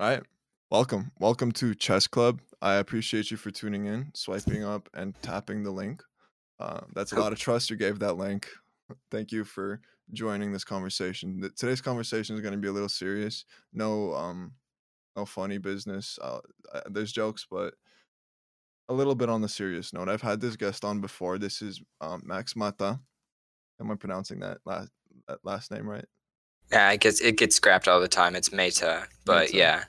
All right. Welcome. Welcome to Chess Club. I appreciate you for tuning in, swiping up, and tapping the link. Uh, that's a lot of trust you gave that link. Thank you for joining this conversation. Today's conversation is going to be a little serious. No, um, no funny business. Uh, uh, there's jokes, but a little bit on the serious note. I've had this guest on before. This is um, Max Mata. Am I pronouncing that last that last name right? Yeah, it gets it gets scrapped all the time. It's Meta, but Meta. yeah,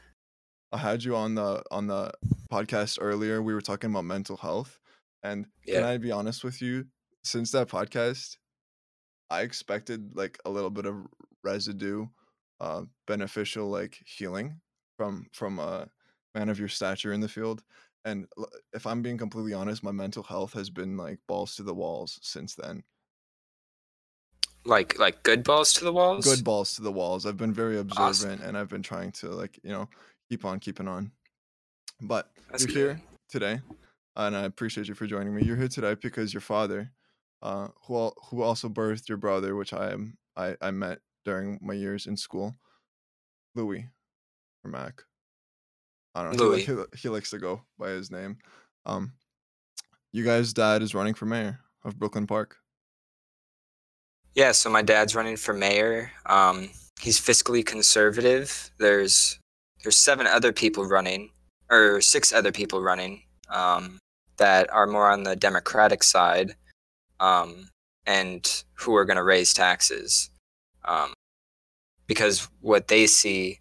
I had you on the on the podcast earlier. We were talking about mental health, and can I be honest with you? Since that podcast, I expected like a little bit of residue, uh, beneficial like healing from from a man of your stature in the field. And if I'm being completely honest, my mental health has been like balls to the walls since then. Like like good balls to the walls. Good balls to the walls. I've been very Awesome. observant, and I've been trying to like you know keep on keeping on. But That's you're good. here today, and I appreciate you for joining me. You're here today because your father, uh, who al- who also birthed your brother, which I am I I met during my years in school, Louis, or Mac. I don't know. He, Louis. he, li- he likes to go by his name. Um, you guys' dad is running for mayor of Brooklyn Park. Yeah, so my dad's running for mayor. Um, he's fiscally conservative. There's there's seven other people running, or six other people running, um, that are more on the Democratic side, um, and who are going to raise taxes, um, because what they see,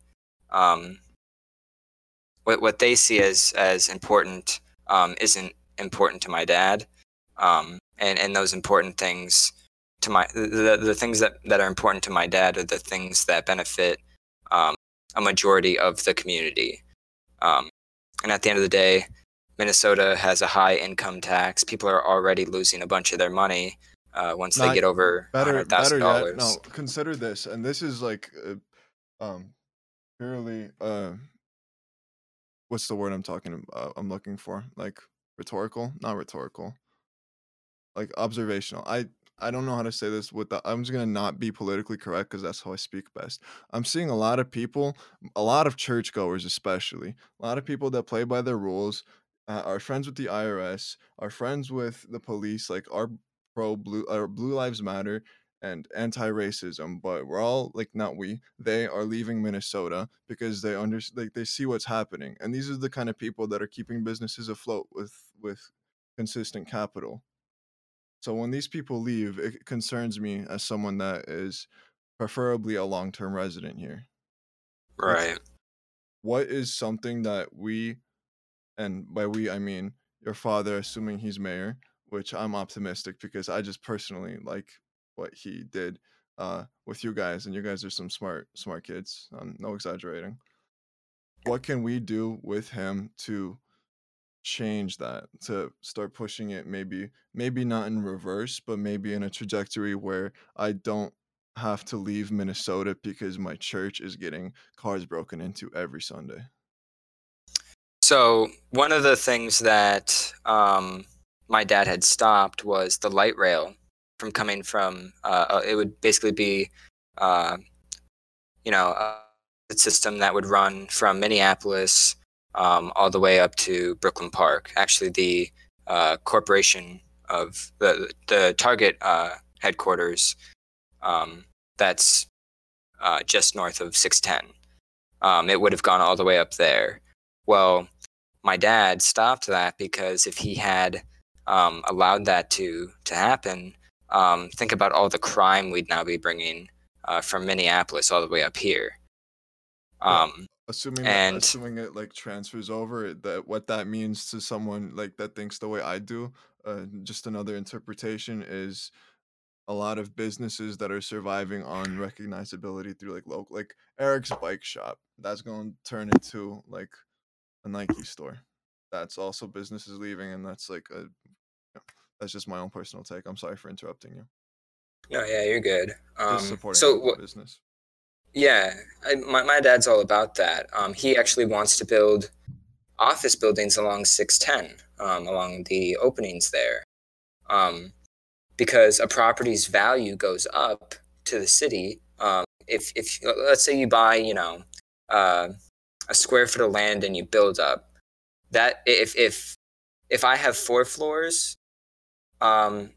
um, what what they see as as important um, isn't important to my dad, and and those important things to my the, the things that, that are important to my dad are the things that benefit um, a majority of the community. Um, and at the end of the day minnesota has a high income tax. People are already losing a bunch of their money uh, once they get over better better yet $100000 no consider this and this is like uh, um purely uh what's the word i'm talking about i'm looking for? Like rhetorical? Not rhetorical. Like observational. I i don't know how to say this with the i'm just gonna not be politically correct because that's how i speak best. I'm seeing a lot of people a lot of churchgoers especially a lot of people that play by their rules uh, are friends with the irs are friends with the police like are pro blue or blue lives matter and anti-racism but we're all like not we they are leaving minnesota because they under like they see what's happening and these are the kind of people that are keeping businesses afloat with with consistent capital so when these people leave it concerns me as someone that is preferably a long-term resident here. Right. what is something that we and by we i mean your father assuming he's mayor which i'm optimistic because i just personally like what he did uh, with you guys and you guys are some smart smart kids I'm no exaggerating. What can we do with him to change that to start pushing it maybe maybe not in reverse but maybe in a trajectory where i don't have to leave minnesota because my church is getting cars broken into every sunday So one of the things that um, my dad had stopped was the light rail from coming from. Uh, uh, it would basically be, uh, you know, a system that would run from Minneapolis um, all the way up to Brooklyn Park. Actually, the uh, corporation of the the Target uh, headquarters um, that's uh, just north of 610. Um, it would have gone all the way up there. Well, my dad stopped that because if he had um, allowed that to to happen, um, think about all the crime we'd now be bringing uh, from Minneapolis all the way up here. Um, assuming that, assuming it like transfers over that what that means to someone like that thinks the way i do uh, just another interpretation is a lot of businesses that are surviving on recognizability through like local like eric's bike shop that's going to turn into like a nike store that's also businesses leaving and that's like a that's just my own personal take i'm sorry for interrupting you no, yeah, you're good. Um, so what? business Yeah, I, my my dad's all about that. Um, he actually wants to build office buildings along 610, um, along the openings there, um, because a property's value goes up to the city. Um, if if let's say you buy, you know, uh, a square foot of land and you build up, that if if if I have four floors, um,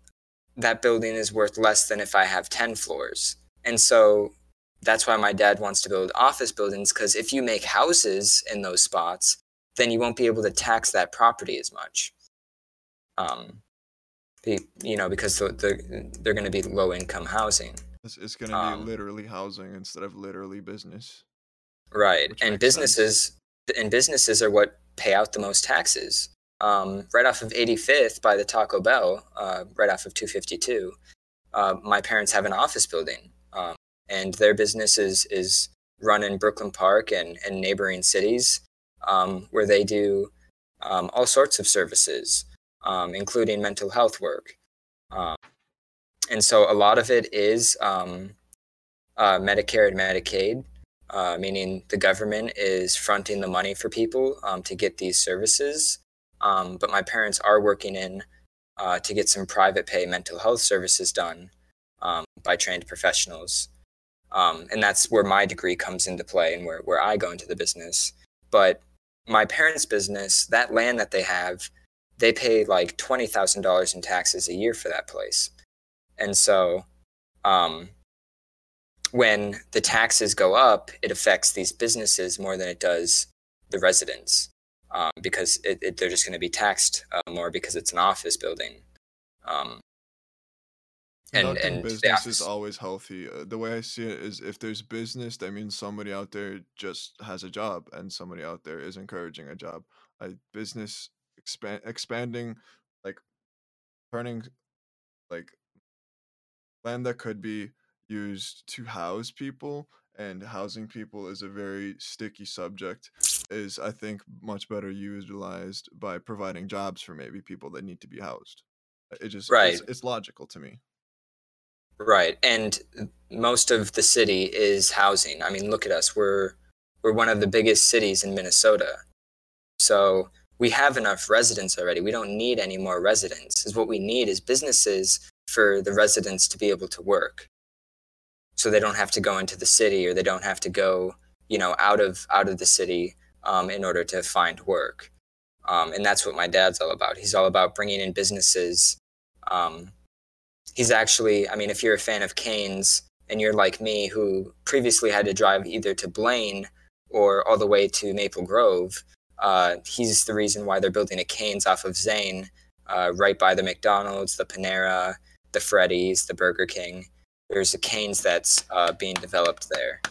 that building is worth less than if I have ten floors. And so that's why my dad wants to build office buildings because if you make houses in those spots, then you won't be able to tax that property as much. Um, you know, because the, the, they're going to be low income housing. It's, it's going to Um, be literally housing instead of literally business. Right. And makes sense. businesses and businesses are what pay out the most taxes. Um, right off of 85th by the Taco Bell, uh, right off of 252, uh, my parents have an office building, um, and their business is is run in Brooklyn Park and, and neighboring cities, um, where they do um, all sorts of services, um, including mental health work. Um, and so a lot of it is um, uh, Medicare and Medicaid uh, meaning the government is fronting the money for people to get these services. But my parents are working in uh, to get some private pay mental health services done um, by trained professionals. Um, and that's where my degree comes into play and where, where I go into the business. But my parents' business, that land that they have, they pay like $20,000 in taxes a year for that place. And so, um, when the taxes go up, it affects these businesses more than it does the residents um, because it, it, they're just going to be taxed uh, more because it's an office building. Um, Conducting and the business is always healthy. Uh, the way I see it is, if there's business, that means somebody out there just has a job, and somebody out there is encouraging a job. A business expand expanding, like turning like land that could be used to house people and housing people is a very sticky subject is i think much better utilized by providing jobs for maybe people that need to be housed it just Right. it's, it's logical to me right? And most of the city is housing. I mean, look at us. We're we're one of the biggest cities in Minnesota, so we have enough residents already. We don't need any more residents. Is what we need is businesses for the residents to be able to work, so they don't have to go into the city or they don't have to go, you know, out of out of the city um, in order to find work. Um, and that's what my dad's all about. He's all about bringing in businesses. Um, he's actually, I mean, if you're a fan of Canes and you're like me, who previously had to drive either to Blaine or all the way to Maple Grove, uh, he's the reason why they're building a Canes off of Zane, uh, right by the McDonald's, the Panera, the Freddy's, the Burger King. There's a Canes that's uh, being developed there.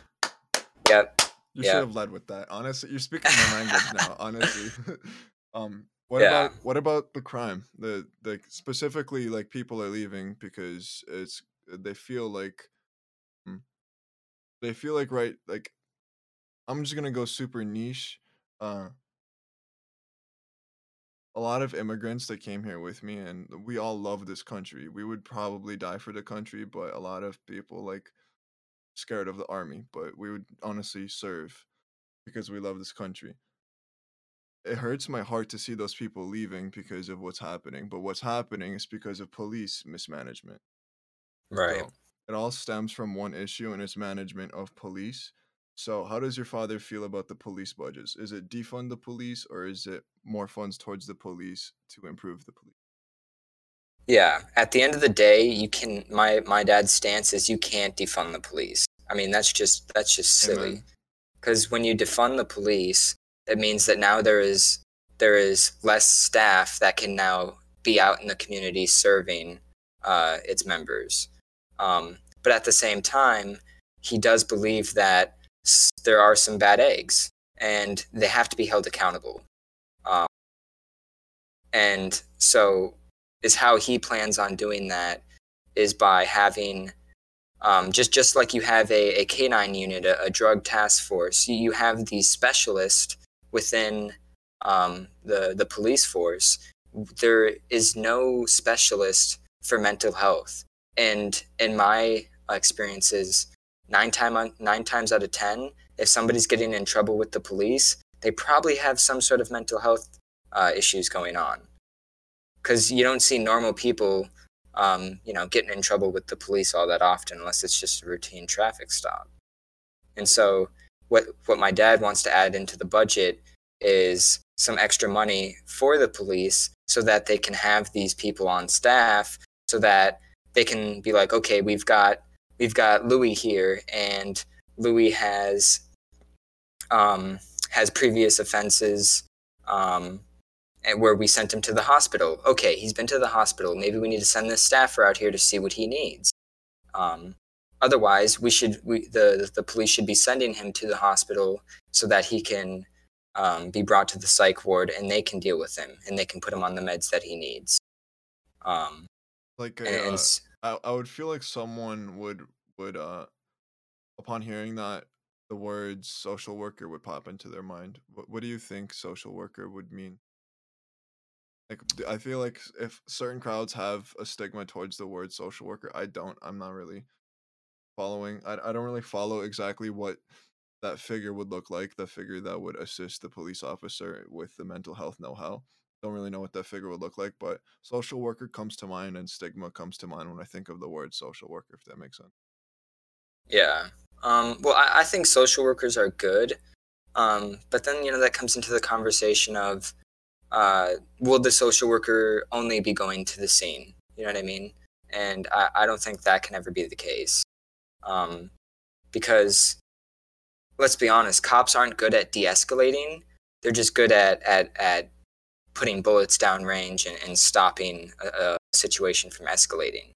Yep. you Yeah. should have led with that honestly you're speaking my language now honestly um what Yeah. about what about the crime? The the specifically like people are leaving because it's they feel like hmm, they feel like right like i'm just gonna go super niche uh a lot of immigrants that came here with me and we all love this country. We would probably die for the country but a lot of people like scared of the army but we would honestly serve because we love this country it hurts my heart to see those people leaving because of what's happening but what's happening is because of police mismanagement Right. so it all stems from one issue and it's management of police. So how does your father feel about the police budgets? Is it defund the police or is it more funds towards the police to improve the police? Yeah. At the end of the day, you can. My my dad's stance is you can't defund the police. I mean, that's just that's just silly. Because when you defund the police, it means that now there is there is less staff that can now be out in the community serving uh, its members. Um, but at the same time, he does believe that there are some bad eggs, and they have to be held accountable. Um, and so, is how he plans on doing that is by having um, just just like you have a, a canine unit, a, a drug task force, you, you have these specialists within um, the the police force. There is no specialist for mental health, and in my experiences, nine time nine times out of ten, if somebody's getting in trouble with the police, they probably have some sort of mental health uh, issues going on. Because you don't see normal people um, you know, getting in trouble with the police all that often unless it's just a routine traffic stop. And so what what my dad wants to add into the budget is some extra money for the police so that they can have these people on staff so that they can be like okay we've got we've got louis here and louis has um, has previous offenses um, where we sent him to the hospital. Okay he's been to the hospital. Maybe we need to send this staffer out here to see what he needs. Um, otherwise we should we the the police should be sending him to the hospital so that he can um, be brought to the psych ward and they can deal with him and they can put him on the meds that he needs. Um, like a, and uh, I, I would feel like someone would would uh upon hearing that the words social worker would pop into their mind what, what do you think social worker would mean like i feel like if certain crowds have a stigma towards the word social worker i don't i'm not really following i, I don't really follow exactly what that figure would look like the figure that would assist the police officer with the mental health know-how don't really know what that figure would look like but social worker comes to mind and stigma comes to mind when i think of the word social worker if that makes sense yeah. Um, well, I, I think social workers are good, um, but then you know that comes into the conversation of uh, will the social worker only be going to the scene? You know what I mean? And I, I don't think that can ever be the case, um, because let's be honest, cops aren't good at de-escalating. They're just good at at at putting bullets down range and, and stopping a, a situation from escalating.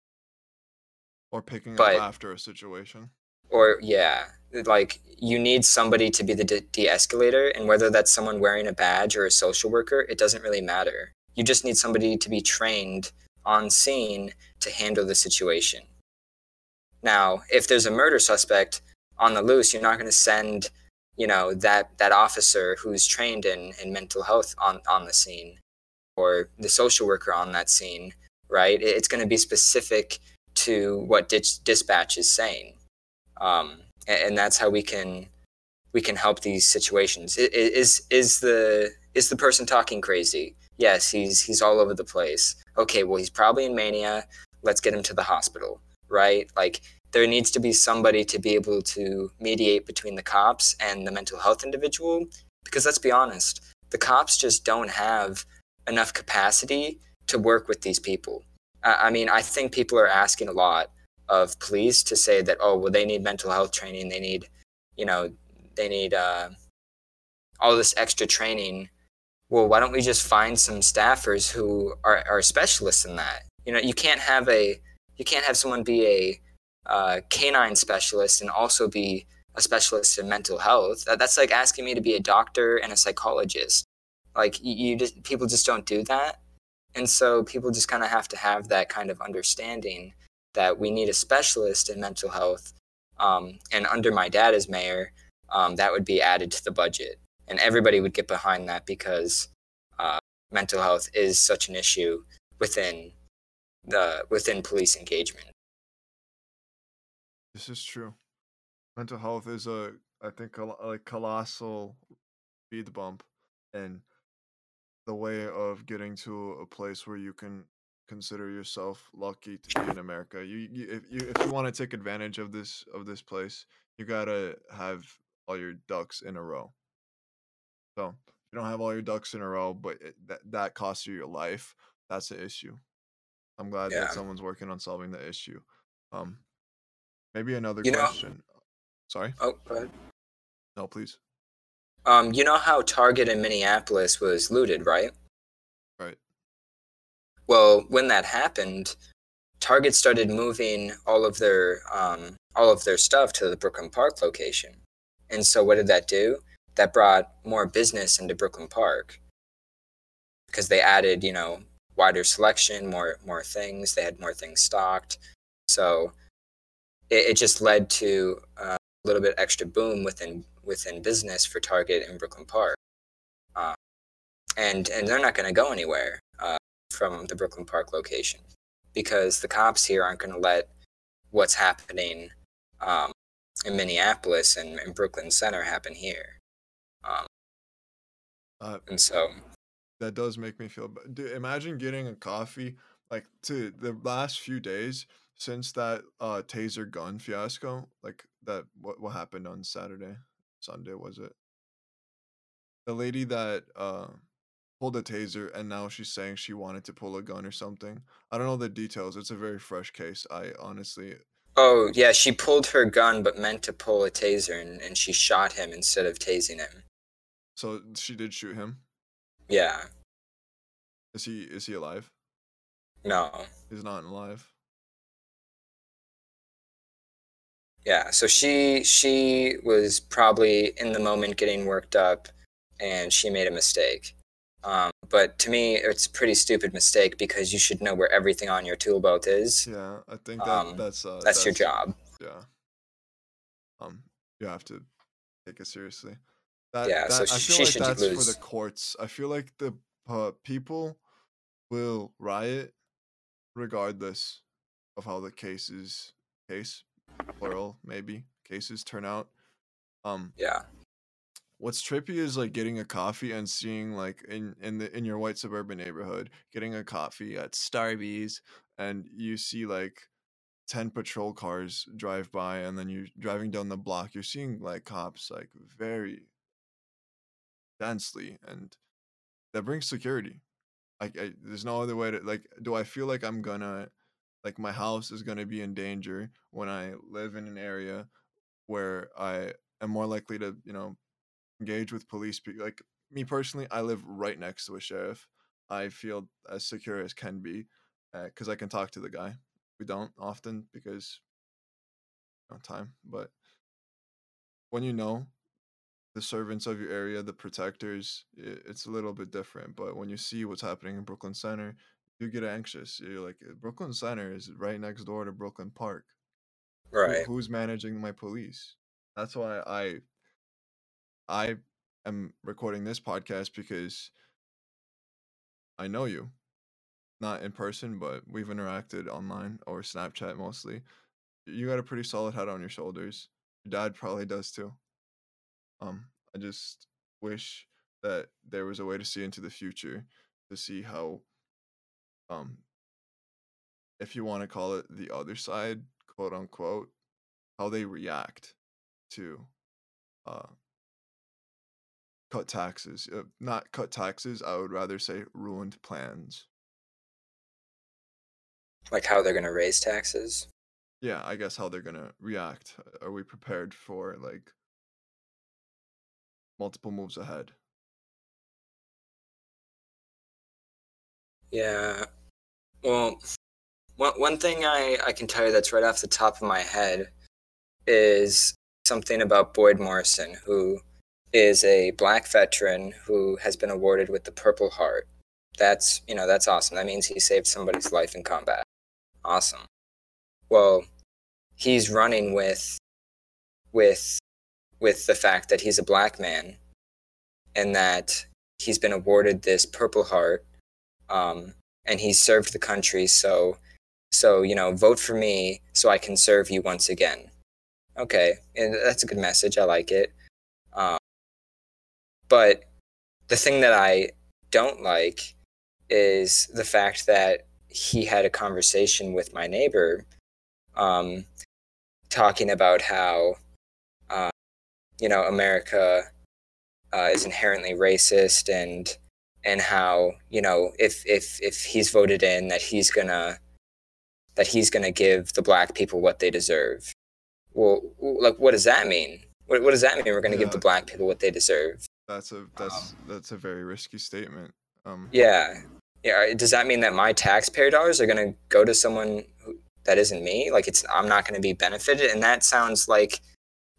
or picking But- up after a situation or yeah like you need somebody to be the de- de-escalator and whether that's someone wearing a badge or a social worker it doesn't really matter you just need somebody to be trained on scene to handle the situation now if there's a murder suspect on the loose you're not going to send you know that that officer who's trained in in mental health on on the scene or the social worker on that scene right it's going to be specific to what dis- dispatch is saying um, and, that's how we can we can help these situations. Is is the is the person talking crazy? Yes, he's he's all over the place. Okay, well he's probably in mania. Let's get him to the hospital, right? Like there needs to be somebody to be able to mediate between the cops and the mental health individual because let's be honest, the cops just don't have enough capacity to work with these people. I mean, I think people are asking a lot of police to say that oh well they need mental health training they need you know they need uh, all this extra training well why don't we just find some staffers who are, are specialists in that you know you can't have a you can't have someone be a uh, canine specialist and also be a specialist in mental health that's like asking me to be a doctor and a psychologist like you, just people just don't do that and so people just kind of have to have that kind of understanding that we need a specialist in mental health. Um, and under my dad as mayor, um, that would be added to the budget. And everybody would get behind that because uh, mental health is such an issue within the within police engagement. this is true mental health is a i think a like colossal speed bump and the way of getting to a place where you can consider yourself lucky to be in America. You, you if you if you want to take advantage of this of this place, you gotta have all your ducks in a row. So if you don't have all your ducks in a row, but it, that that costs you your life. That's the issue. I'm glad Yeah. that someone's working on solving the issue. Um, maybe another You know- question. Sorry, Oh, go ahead. no, please. Um, you know how Target in Minneapolis was looted, right? Right. Well, when that happened, Target started moving all of their um, all of their stuff to the Brooklyn Park location. And so, what did that do? That brought more business into Brooklyn Park because they added, you know, wider selection, more more things. They had more things stocked. So it, it just led to uh, a little bit extra boom within within business for Target in Brooklyn Park. Uh, and and they're not going to go anywhere uh, from the Brooklyn Park location because the cops here aren't going to let what's happening um, in Minneapolis and, and Brooklyn Center happen here. Um, Uh, and so, that does make me feel bad. Dude, imagine getting a coffee like to the last few days since that uh taser gun fiasco, like that what what happened on Saturday, Sunday was it? The lady that uh pulled a taser and now she's saying she wanted to pull a gun or something. I don't know the details. It's a very fresh case. I honestly Oh yeah, she pulled her gun but meant to pull a taser and, and she shot him instead of tasing him. so she did shoot him. Yeah. Is he is he alive? No. He's not alive. Yeah. So she she was probably in the moment getting worked up and she made a mistake. Um, but to me, it's a pretty stupid mistake because you should know where everything on your tool belt is. Yeah, I think that Um, that's uh That's your job. Yeah. Um, you have to take it seriously. That, Yeah, so I feel like that's for the courts. I feel like the uh, people will riot regardless of how the cases case plural maybe cases turn out. Um, Yeah. what's trippy is like getting a coffee and seeing like in in the in your white suburban neighborhood getting a coffee at Starbucks and you see like 10 patrol cars drive by and then you're driving down the block you're seeing like cops like very densely and that brings security. Like I, there's no other way to like do i feel like i'm gonna like my house is gonna be in danger when i live in an area where i am more likely to you know engage with police like me personally i live right next to a sheriff. I feel as secure as can be uh, because i can talk to the guy. We don't often because you time but when you know the servants of your area the protectors it's a little bit different but when you see what's happening in brooklyn center you get anxious. You're like "Uh, brooklyn center is right next door to brooklyn park. Who- Right. who's managing my police? That's why i i am recording this podcast because i know you. Not in person but we've interacted online or snapchat mostly. You got a pretty solid head on your shoulders. Your dad probably does too. Um i just wish that there was a way to see into the future to see how um if you want to call it the other side quote unquote how they react to uh cut taxes uh, not cut taxes i would rather say ruined plans Like how they're gonna raise taxes. yeah i guess how they're gonna react are we prepared for like multiple moves ahead Yeah. Well, one one thing I I can tell you that's right off the top of my head is something about Boyd Morson, who is a black veteran who has been awarded with the Purple Heart. That's you know that's awesome. That means he saved somebody's life in combat. Awesome. Well, he's running with with with the fact that he's a black man and that he's been awarded this Purple Heart um, and he's served the country. So, so you know, vote for me so I can serve you once again. Okay, and that's a good message. I like it. Um, but the thing that I don't like is the fact that he had a conversation with my neighbor, um, talking about how, you know, America uh, is inherently racist and and how you know if if if he's voted in that he's gonna that he's gonna give the black people what they deserve. Well like what does that mean? What, what does that mean? We're gonna give the black people what they deserve. That's a that's that's a very risky statement um. Yeah. Yeah does that mean that my taxpayer dollars are gonna go to someone who, that isn't me? Like it's i'm not gonna be benefited? And that sounds like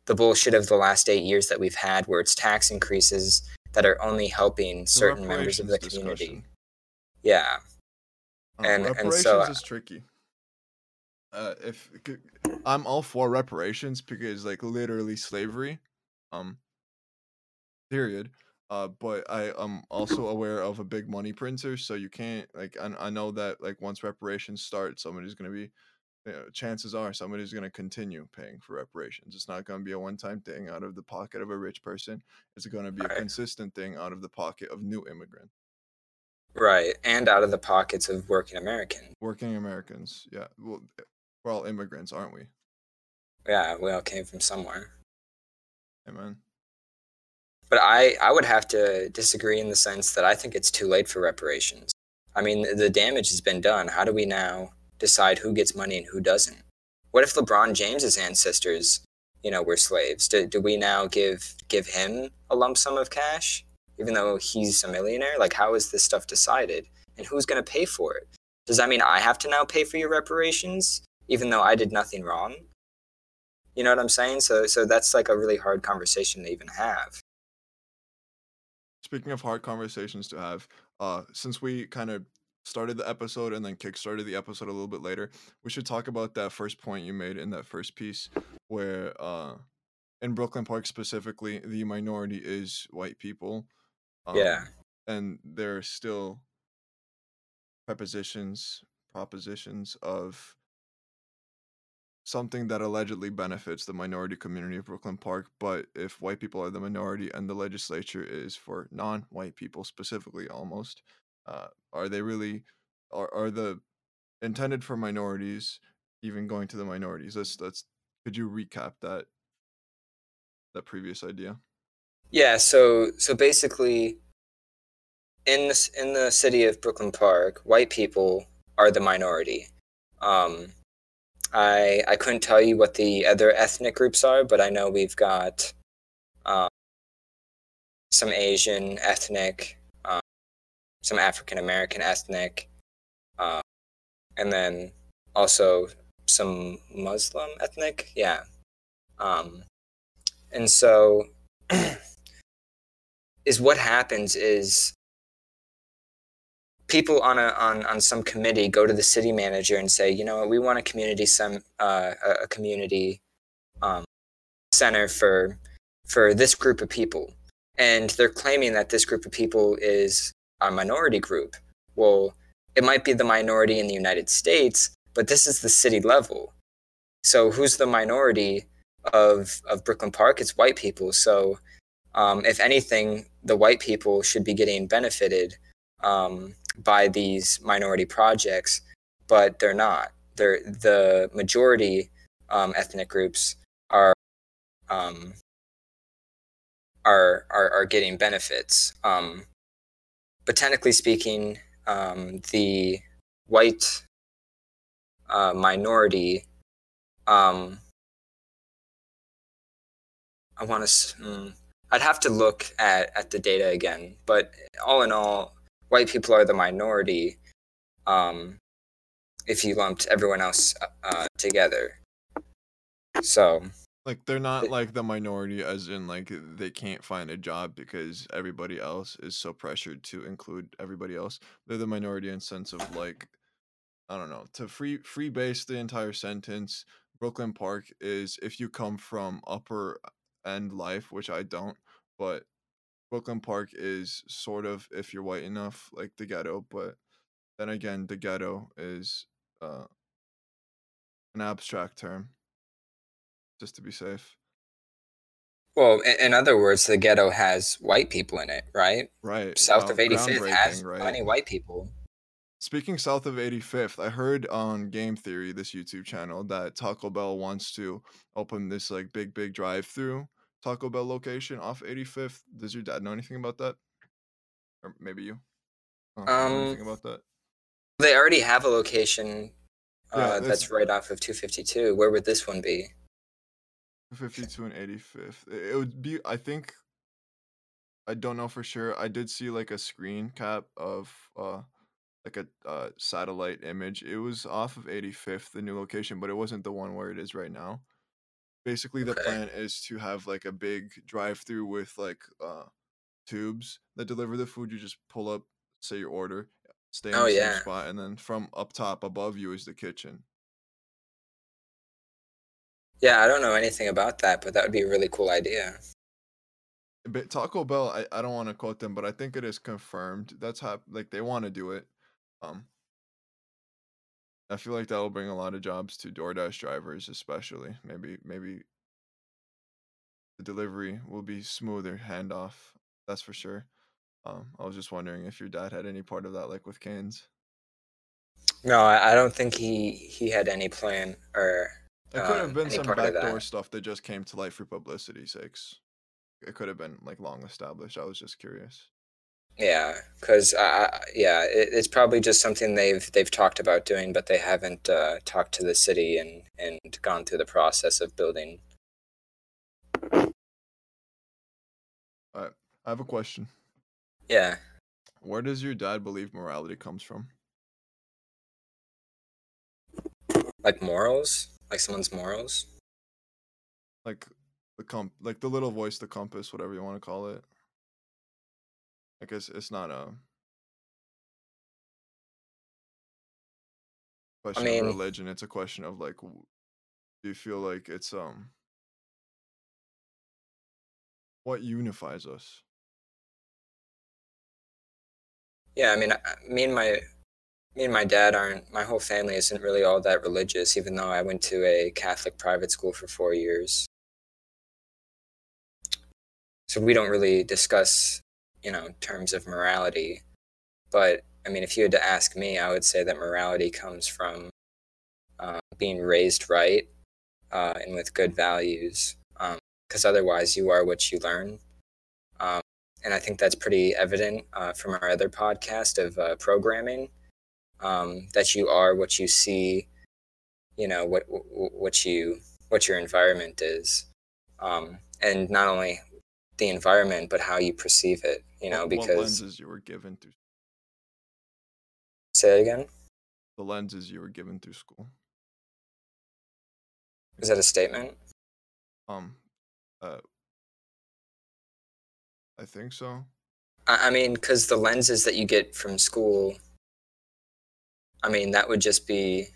the bullshit of the last eight years that we've had where it's tax increases that are only helping certain members of the community discussion. yeah Um, And- and reparations so, uh, is tricky. Uh, if I'm all for reparations because, like, literally slavery, um, period. Uh, but I am also aware of a big money printer, so you can't like. I, I know that like once reparations start, somebody's gonna be. You know, chances are somebody's gonna continue paying for reparations. It's not gonna be a one-time thing out of the pocket of a rich person. It's gonna be a Right. consistent thing out of the pocket of new immigrants. Right, and out of the pockets of working Americans. Working Americans, yeah. Well, eh, we're all immigrants, aren't we? Yeah, we all came from somewhere. Amen. but I I would have to disagree in the sense that I think it's too late for reparations. I mean, the damage has been done. How do we now decide who gets money and who doesn't? What if LeBron James's ancestors, you know, were slaves? Do, do we now give give him a lump sum of cash, even though he's a millionaire? Like, how is this stuff decided, and who's going to pay for it? Does that mean I have to now pay for your reparations, even though I did nothing wrong? You know what I'm saying? So, so that's like a really hard conversation to even have. Speaking of hard conversations to have, uh, since we kind of started the episode and then kickstarted the episode a little bit later, we should talk about that first point you made in that first piece, where uh, in Brooklyn Park specifically, the minority is white people. Um, yeah, and there are still prepositions, propositions of something that allegedly benefits the minority community of Brooklyn Park. But if white people are the minority and the legislature is for non-white people specifically, almost, uh, are they really are are the intended for minorities even going to the minorities? Let's let's could you recap that that previous idea? Yeah. So so basically. In this, in the city of Brooklyn Park, white people are the minority. Um, I I couldn't tell you what the other ethnic groups are, but I know we've got um, some Asian ethnic, some African American ethnic, uh, and then also some Muslim ethnic. Yeah, um, and so is what happens is people on a on, on some committee go to the city manager and say, you know, we want a community some uh, a community um, center for for this group of people, and they're claiming that this group of people is a minority group. Well, it might be the minority in the United States, but this is the city level. So who's the minority of of Brooklyn Park? It's white people. So um, if anything, the white people should be getting benefited um, by these minority projects, but they're not. They're the majority um, ethnic groups are, um, are are are getting benefits. Um, but technically speaking, um, the white uh, minority. Um, I want to. Mm, I'd have to look at, at the data again, but all in all, white people are the minority um, if you lumped everyone else uh, together. So, like, they're not like the minority, as in, like, they can't find a job because everybody else is so pressured to include everybody else. They're the minority in sense of, like, I don't know, to free free base the entire sentence. Brooklyn Park is if you come from upper end life, which I don't, but Brooklyn Park is sort of, if you're white enough, like the ghetto, but then again, the ghetto is uh, an abstract term, just to be safe. Well, in, in other words, the ghetto has white people in it, right? Right. South of 85th has right? many white people. Speaking south of 85th, I heard on Game Theory, this YouTube channel, that Taco Bell wants to open this like big, big drive-through Taco Bell location off 85th. Does your dad know anything about that? Or maybe you? um, anything about that? They already have a location uh, yeah, that's right off of 252. Where would this one be? 52 and 85th. It would be, I think, I don't know for sure. I did see like a screen cap of uh like a uh, satellite image. It was off of 85th, the new location, but it wasn't the one where it is right now basically the okay. plan is to have like a big drive through with like uh tubes that deliver the food you just pull up say your order stay in oh, the same yeah. spot and then from up top above you is the kitchen yeah i don't know anything about that but that would be a really cool idea but taco bell i, I don't want to quote them but i think it is confirmed that's how like they want to do it um I feel like that'll bring a lot of jobs to DoorDash drivers, especially. Maybe maybe the delivery will be smoother handoff. That's for sure. Um, I was just wondering if your dad had any part of that, like with Canes. No, I, I don't think he he had any plan or. It could have been some backdoor stuff that just came to light for publicity sakes. it could have been like long established. I was just curious. Yeah, because uh, yeah, it, it's probably just something they've they've talked about doing, but they haven't uh, talked to the city and and gone through the process of building. All right, I have a question. Yeah, Where does your dad believe morality comes from? like morals, like someone's morals. Like the comp, like the little voice, the compass, whatever you want to call it. I guess it's not a question mean- of religion. It's a question of like, do you feel like it's um, what unifies us? Yeah, I mean, I- me and my me and my dad aren't. My whole family isn't really all that religious, even though I went to a Catholic private school for four years. So we don't really discuss, you know, terms of morality. But I mean, if you had to ask me, I would say that morality comes from uh, being raised right uh, and with good values. Because otherwise, you are what you learn. Um, and I think that's pretty evident uh, from our other podcast of uh, programming. Um, that you are what you see, you know what what you what your environment is, um, and not only the environment but how you perceive it. You know, What- what because lenses you were given through say it again. the lenses you were given through school. Is that a statement? Um, uh, I think so. I, I mean, because the lenses that you get from school, I mean, that would just be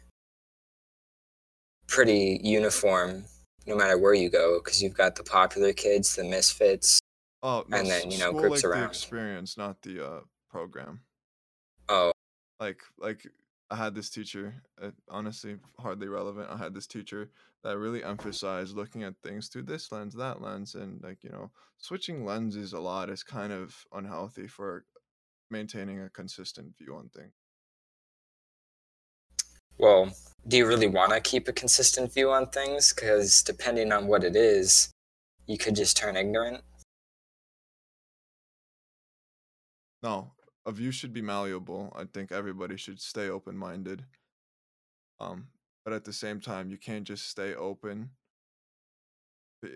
pretty uniform no matter where you go, because you've got the popular kids, the misfits. Oh, no, And then, you know, groups like around. the experience, not the uh program. Oh, Like, like I had this teacher. Uh, honestly, hardly relevant. I had this teacher that really emphasized looking at things through this lens, that lens, and like you know, switching lenses a lot is kind of unhealthy for maintaining a consistent view on things. Well, do you really want to keep a consistent view on things? Because depending on what it is, you could just turn ignorant. No, a view should be malleable. I think everybody should stay open minded. Um, but at the same time, you can't just stay open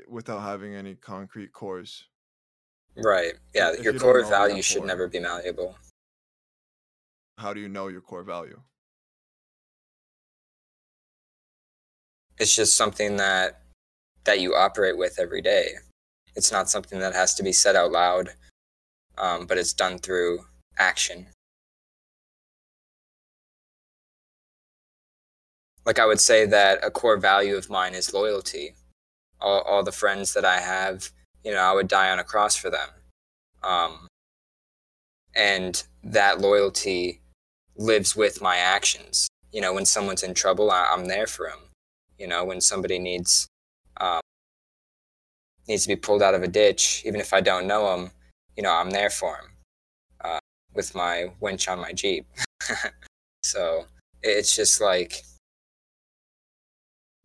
without having any concrete cores. Right. Yeah, if your you core value should core- never be malleable. How do you know your core value? It's just something that that you operate with every day. It's not something that has to be said out loud um, but it's done through action. Like i would say that a core value of mine is loyalty. All, all the friends that i have you know i would die on a cross for them. Um, and that loyalty lives with my actions. You know when someone's in trouble I, i'm there for them you know when somebody needs um, needs to be pulled out of a ditch even if i don't know them you know i'm there for them uh, with my winch on my jeep. So it's just like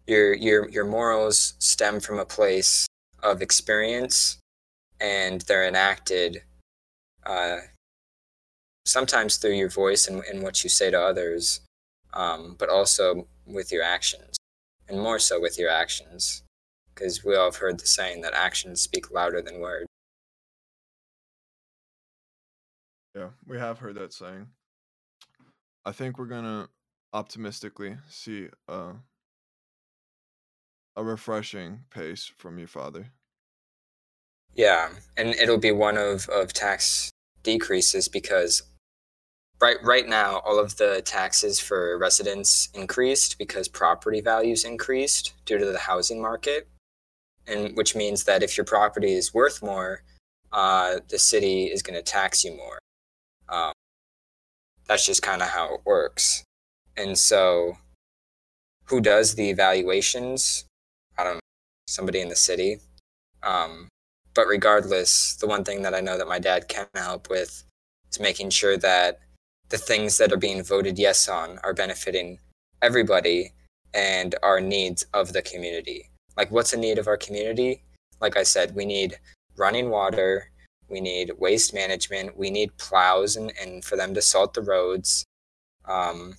your your your morals stem from a place of experience and they're enacted uh, sometimes through your voice and, and what you say to others um, but also with your actions and more so with your actions because we all have heard the saying that actions speak louder than words Yeah, we have heard that saying. I think we're gonna optimistically see uh, a refreshing pace from your father. yeah and it'll be one of, of tax decreases because right right now all of the taxes for residents increased because property values increased due to the housing market. And which means that if your property is worth more uh, the city is going to tax you more. Um, that's just kind of how it works. And so who does the evaluations? I don't know somebody in the city. Um, but regardless the one thing that i know that my dad can help with is making sure that the things that are being voted yes on are benefiting everybody and our needs of the community like what's a need of our community like i said we need running water. We need waste management. We need plows and, and for them to salt the roads. Um,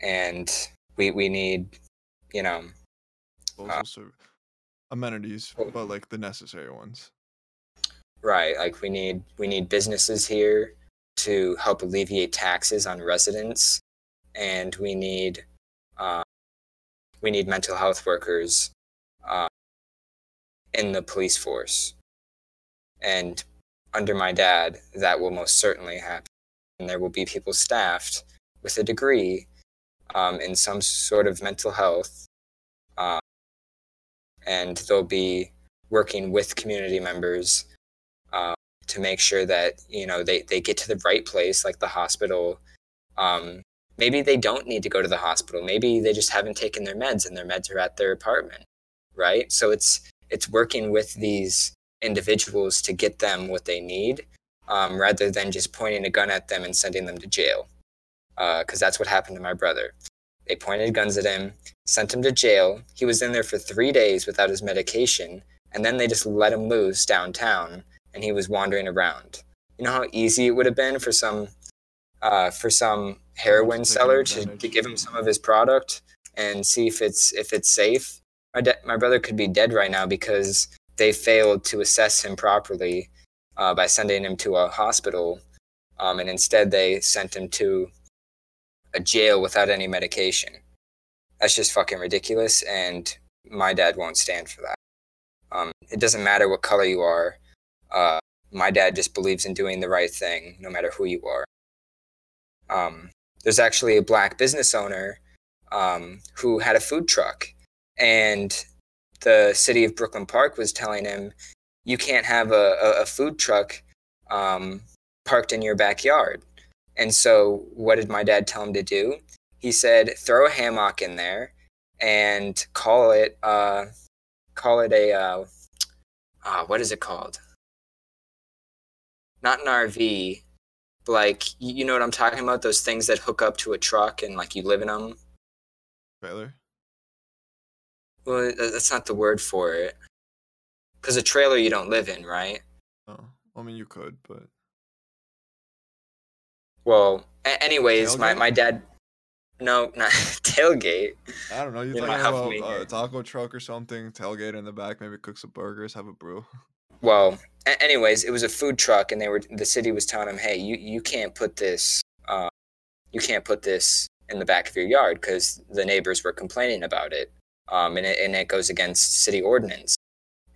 and we we need, you know, Uh, amenities, oh. but like the necessary ones. right. Like we need we need businesses here to help alleviate taxes on residents, and we need uh, we need mental health workers uh, in the police force. And under my dad, that will most certainly happen. And there will be people staffed with a degree um, in some sort of mental health. Uh, and they'll be working with community members to make sure that, you know, they, they get to the right place, like the hospital. Um, maybe they don't need to go to the hospital. Maybe they just haven't taken their meds and their meds are at their apartment, right? So it's it's working with these individuals to get them what they need, um, rather than just pointing a gun at them and sending them to jail. Because that's what happened to my brother. They pointed guns at him, sent him to jail. He was in there for three days without his medication, and then they just let him loose downtown, and he was wandering around. You know how easy it would have been for some uh, for some heroin seller to, to give him some of his product and see if it's if it's safe. My de- my brother could be dead right now because they failed to assess him properly uh, by sending him to a hospital, um, and instead they sent him to a jail without any medication. That's just fucking ridiculous, and my dad won't stand for that. Um, it doesn't matter what color you are. Uh, my dad just believes in doing the right thing, no matter who you are. Um, there's actually a black business owner um, who had a food truck, and the city of Brooklyn Park was telling him, "You can't have a, a, a food truck um, parked in your backyard." And so, what did my dad tell him to do? He said, "Throw a hammock in there and call it uh, call it a uh, uh, what is it called? Not an RV." but, Like you you know what I'm talking about? Those things that hook up to a truck and like you live in them. Trailer. Well, that's not the word for it. Because a trailer you don't live in, right? Oh, I mean you could, but Well, a- anyways, my, Tailgate? my dad. No, not tailgate. I don't know. You're You're talking about a taco truck or something, tailgate in the back, maybe cook some burgers, have a brew. Well, a- anyways, it was a food truck, and they were the city was telling him, "Hey, you you can't put this, uh, you can't put this in the back of your yard because the neighbors were complaining about it, um, and it and it goes against city ordinance."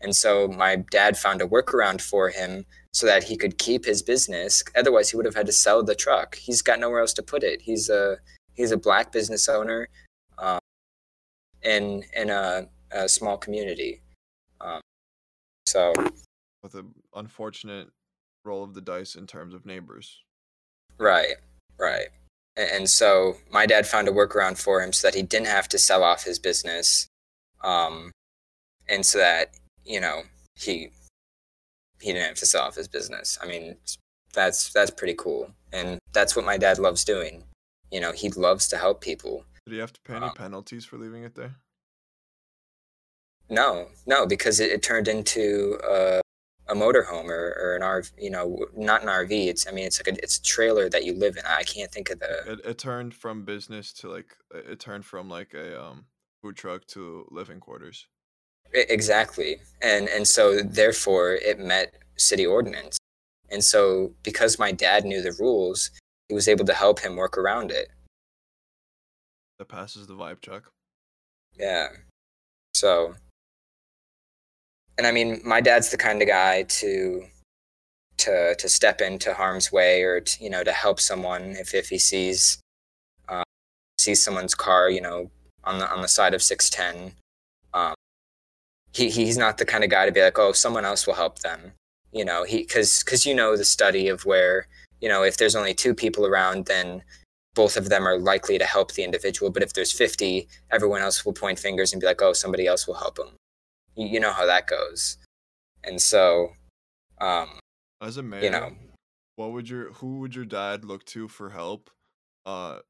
And so my dad found a workaround for him so that he could keep his business. Otherwise, he would have had to sell the truck. He's got nowhere else to put it. He's a he's a black business owner, um, in in a, a small community. Um, so With an unfortunate roll of the dice in terms of neighbors. Right, right. And so my dad found a workaround for him so that he didn't have to sell off his business, um, and so that you know he he didn't have to sell off his business. I mean, that's that's pretty cool, and that's what my dad loves doing. You know, he loves to help people. Did he have to pay any Um, penalties for leaving it there? No, no, because it, it turned into a, a motorhome or, or an RV. You know, not an RV. It's I mean, it's like a it's a trailer that you live in. I can't think of the It, it turned from business to like it it turned from like a um food truck to living quarters. Exactly. And and so therefore it met city ordinance. And so because my dad knew the rules, he was able to help him work around it. That passes the vibe check. Yeah. So and I mean my dad's the kind of guy to to to step into harm's way or to, you know to help someone if if he sees uh, sees someone's car, you know, on the on the side of 610 um he he's not the kind of guy to be like, "Oh, someone else will help them." You know, he cuz cuz you know the study of where, you know, if there's only two people around then both of them are likely to help the individual, but if there's 50, everyone else will point fingers and be like, "Oh, somebody else will help him." You, you know how that goes. And so um, As a man, you know, what would your who would your dad look to for help? Uh,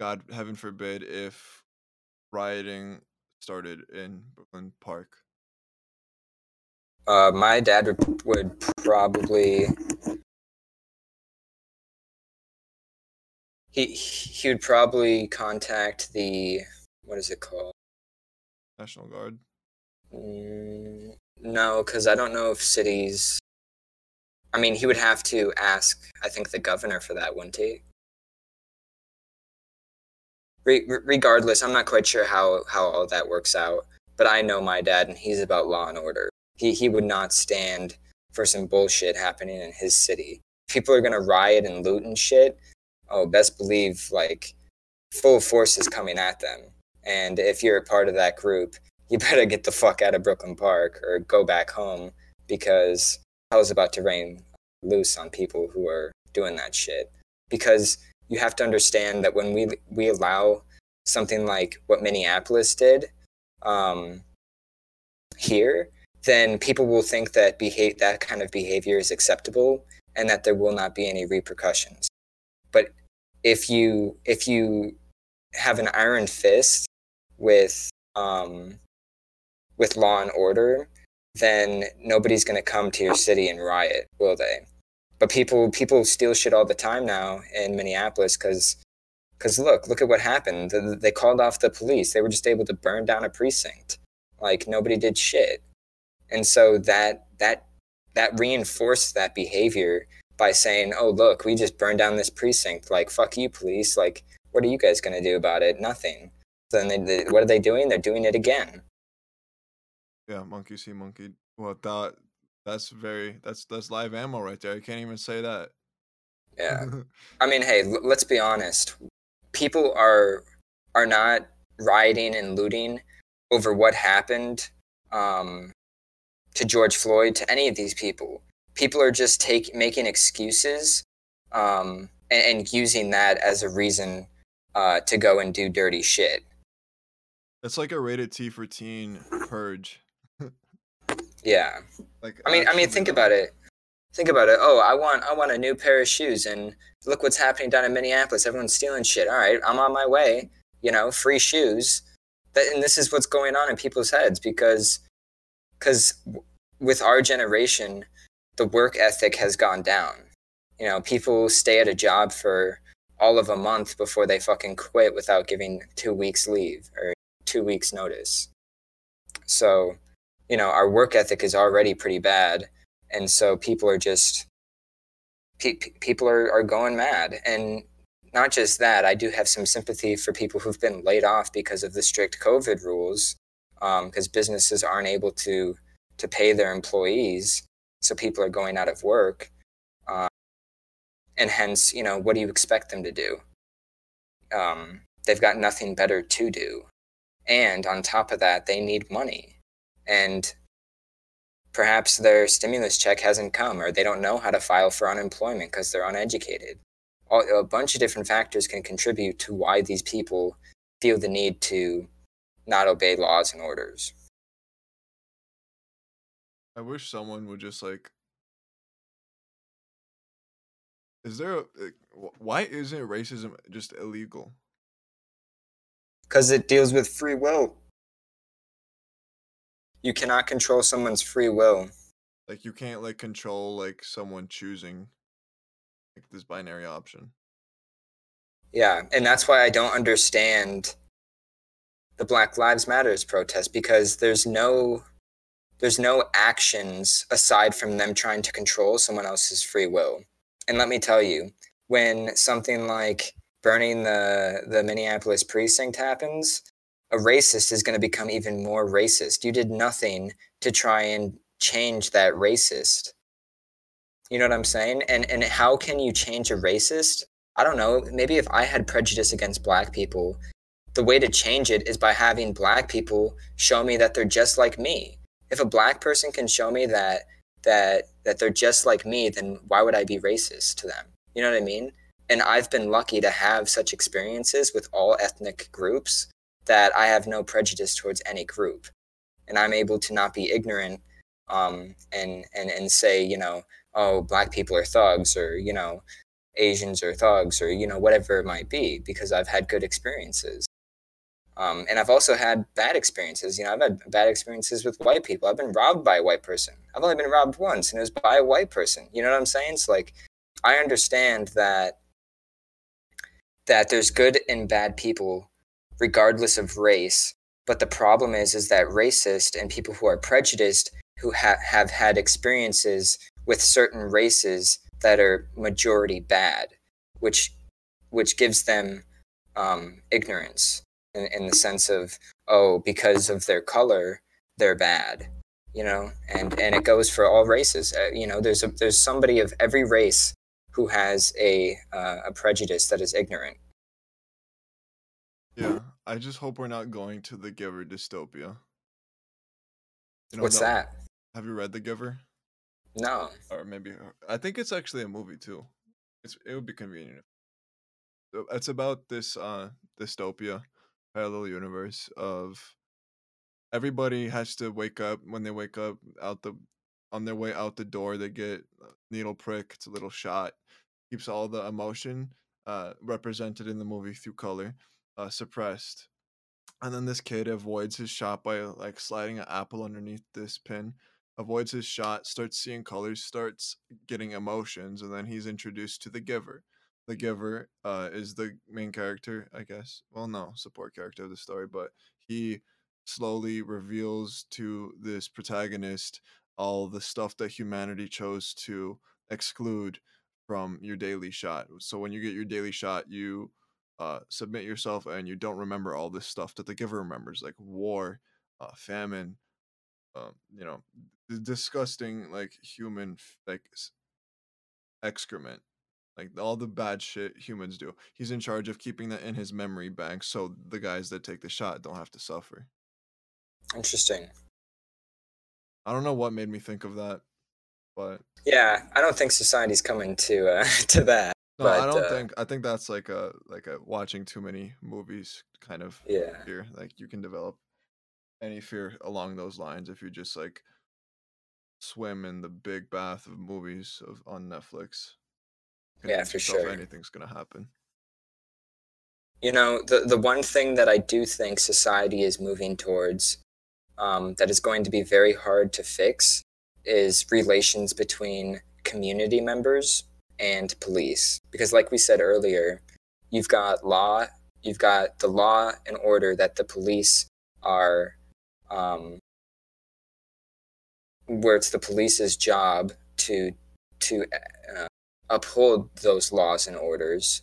God heaven forbid if rioting started in Brooklyn Park. Uh, my dad would, would probably he he would probably contact the what is it called? National Guard. Mm, no, because I don't know if cities. I mean, he would have to ask. I think the governor for that, wouldn't he? Re- regardless, I'm not quite sure how how all that works out. But I know my dad, and he's about law and order. He he would not stand for some bullshit happening in his city. People are gonna riot and loot and shit. Oh, best believe like full force is coming at them. And if you're a part of that group, you better get the fuck out of Brooklyn Park or go back home because hell's about to rain loose on people who are doing that shit. Because you have to understand that when we we allow something like what Minneapolis did um, here, then people will think that behave that kind of behavior is acceptable and that there will not be any repercussions. But if you if you have an iron fist with um, with law and order, then nobody's going to come to your city and riot, will they? But people people steal shit all the time now in Minneapolis because because look look at what happened. They called off the police. They were just able to burn down a precinct. Like nobody did shit, and so that that that reinforced that behavior by saying, "Oh look, we just burned down this precinct. Like fuck you, police. Like what are you guys gonna do about it? Nothing." Then they, they, what are they doing? They're doing it again. Yeah, monkey see monkey. Well, that that's very that's that's live ammo right there. I can't even say that. Yeah, I mean, hey, l- let's be honest. People are are not rioting and looting over what happened um, to George Floyd to any of these people. People are just take making excuses um, and, and, using that as a reason uh, to go and do dirty shit. It's like a rated T for teen purge. Yeah. Like I mean, I mean, think about it. Think about it. Oh, I want, I want a new pair of shoes, and look what's happening down in Minneapolis. Everyone's stealing shit. All right, I'm on my way. You know, free shoes. That, and this is what's going on in people's heads because, because with our generation, the work ethic has gone down. You know, people stay at a job for all of a month before they fucking quit without giving two weeks leave or two weeks notice. So you know our work ethic is already pretty bad. And so people are just pe- people are, are going mad. And not just that i do have some sympathy for people who've been laid off because of the strict covid rules because um, businesses aren't able to to pay their employees. So people are going out of work um, and hence you know what do you expect them to do? Um, they've got nothing better to do. And on top of that they need money and perhaps their stimulus check hasn't come or they don't know how to file for unemployment because they're uneducated. All, a bunch of different factors can contribute to why these people feel the need to not obey laws and orders. I wish someone would just like. Is there a. Why isn't racism just illegal? Because it deals with free will you cannot control someone's free will. Like you can't like control like someone choosing like this binary option. Yeah, and that's why I don't understand the Black Lives Matters protest because there's no there's no actions aside from them trying to control someone else's free will. And let me tell you, when something like burning the the Minneapolis precinct happens, a racist is going to become even more racist. You did nothing to try and change that racist. You know what I'm saying? And and how can you change a racist? I don't know. Maybe if I had prejudice against black people, the way to change it is by having black people show me that they're just like me. If a black person can show me that that that they're just like me, then why would I be racist to them? You know what I mean? And I've been lucky to have such experiences with all ethnic groups that I have no prejudice towards any group, and I'm able to not be ignorant um, and and and say you know oh black people are thugs or you know Asians are thugs or you know whatever it might be because I've had good experiences. Um, and I've also had bad experiences. You know, I've had bad experiences with white people. I've been robbed by a white person. I've only been robbed once, and it was by a white person. You know what I'm saying? It's like I understand that that there's good and bad people regardless of race. But the problem is, is that racist and people who are prejudiced, who ha- have had experiences with certain races that are majority bad, which which gives them um, ignorance in, in the sense of oh because of their color they're bad you know? And and it goes for all races. Uh, you know there's a there's somebody of every race who has a uh, a prejudice that is ignorant. Yeah, I just hope we're not going to the Giver dystopia. You know, what's that have you read The Giver? no Or maybe I think it's actually a movie too. It's it would be convenient. It's about this uh dystopia, parallel universe of everybody has to wake up when they wake up out the on their way out the door they get needle prick it's a little shot keeps all the emotion uh represented in the movie through color uh suppressed and then this kid avoids his shot by like sliding an apple underneath this pin avoids his shot starts seeing colors starts getting emotions and then he's introduced to the giver the giver uh is the main character i guess well no support character of the story but he slowly reveals to this protagonist all the stuff that humanity chose to exclude from your daily shot. So when you get your daily shot, you uh, submit yourself and you don't remember all this stuff that the giver remembers, like war, uh, famine, um, you know, the disgusting like human like excrement, like all the bad shit humans do. He's in charge of keeping that in his memory bank, so the guys that take the shot don't have to suffer. interesting I don't know what made me think of that, but yeah i don't think society's coming to uh to that no, I don't uh, think. I think that's like a like a watching too many movies kind of yeah fear. Like you can develop any fear along those lines if you just like swim in the big bath of movies of on Netflix. Yeah, for sure. Anything's gonna happen. You know, the the one thing that I do think society is moving towards um, that is going to be very hard to fix is relations between community members and police. Because, like we said earlier, you've got law, you've got the law and order that the police are, um, where it's the police's job to to uh, uphold those laws and orders.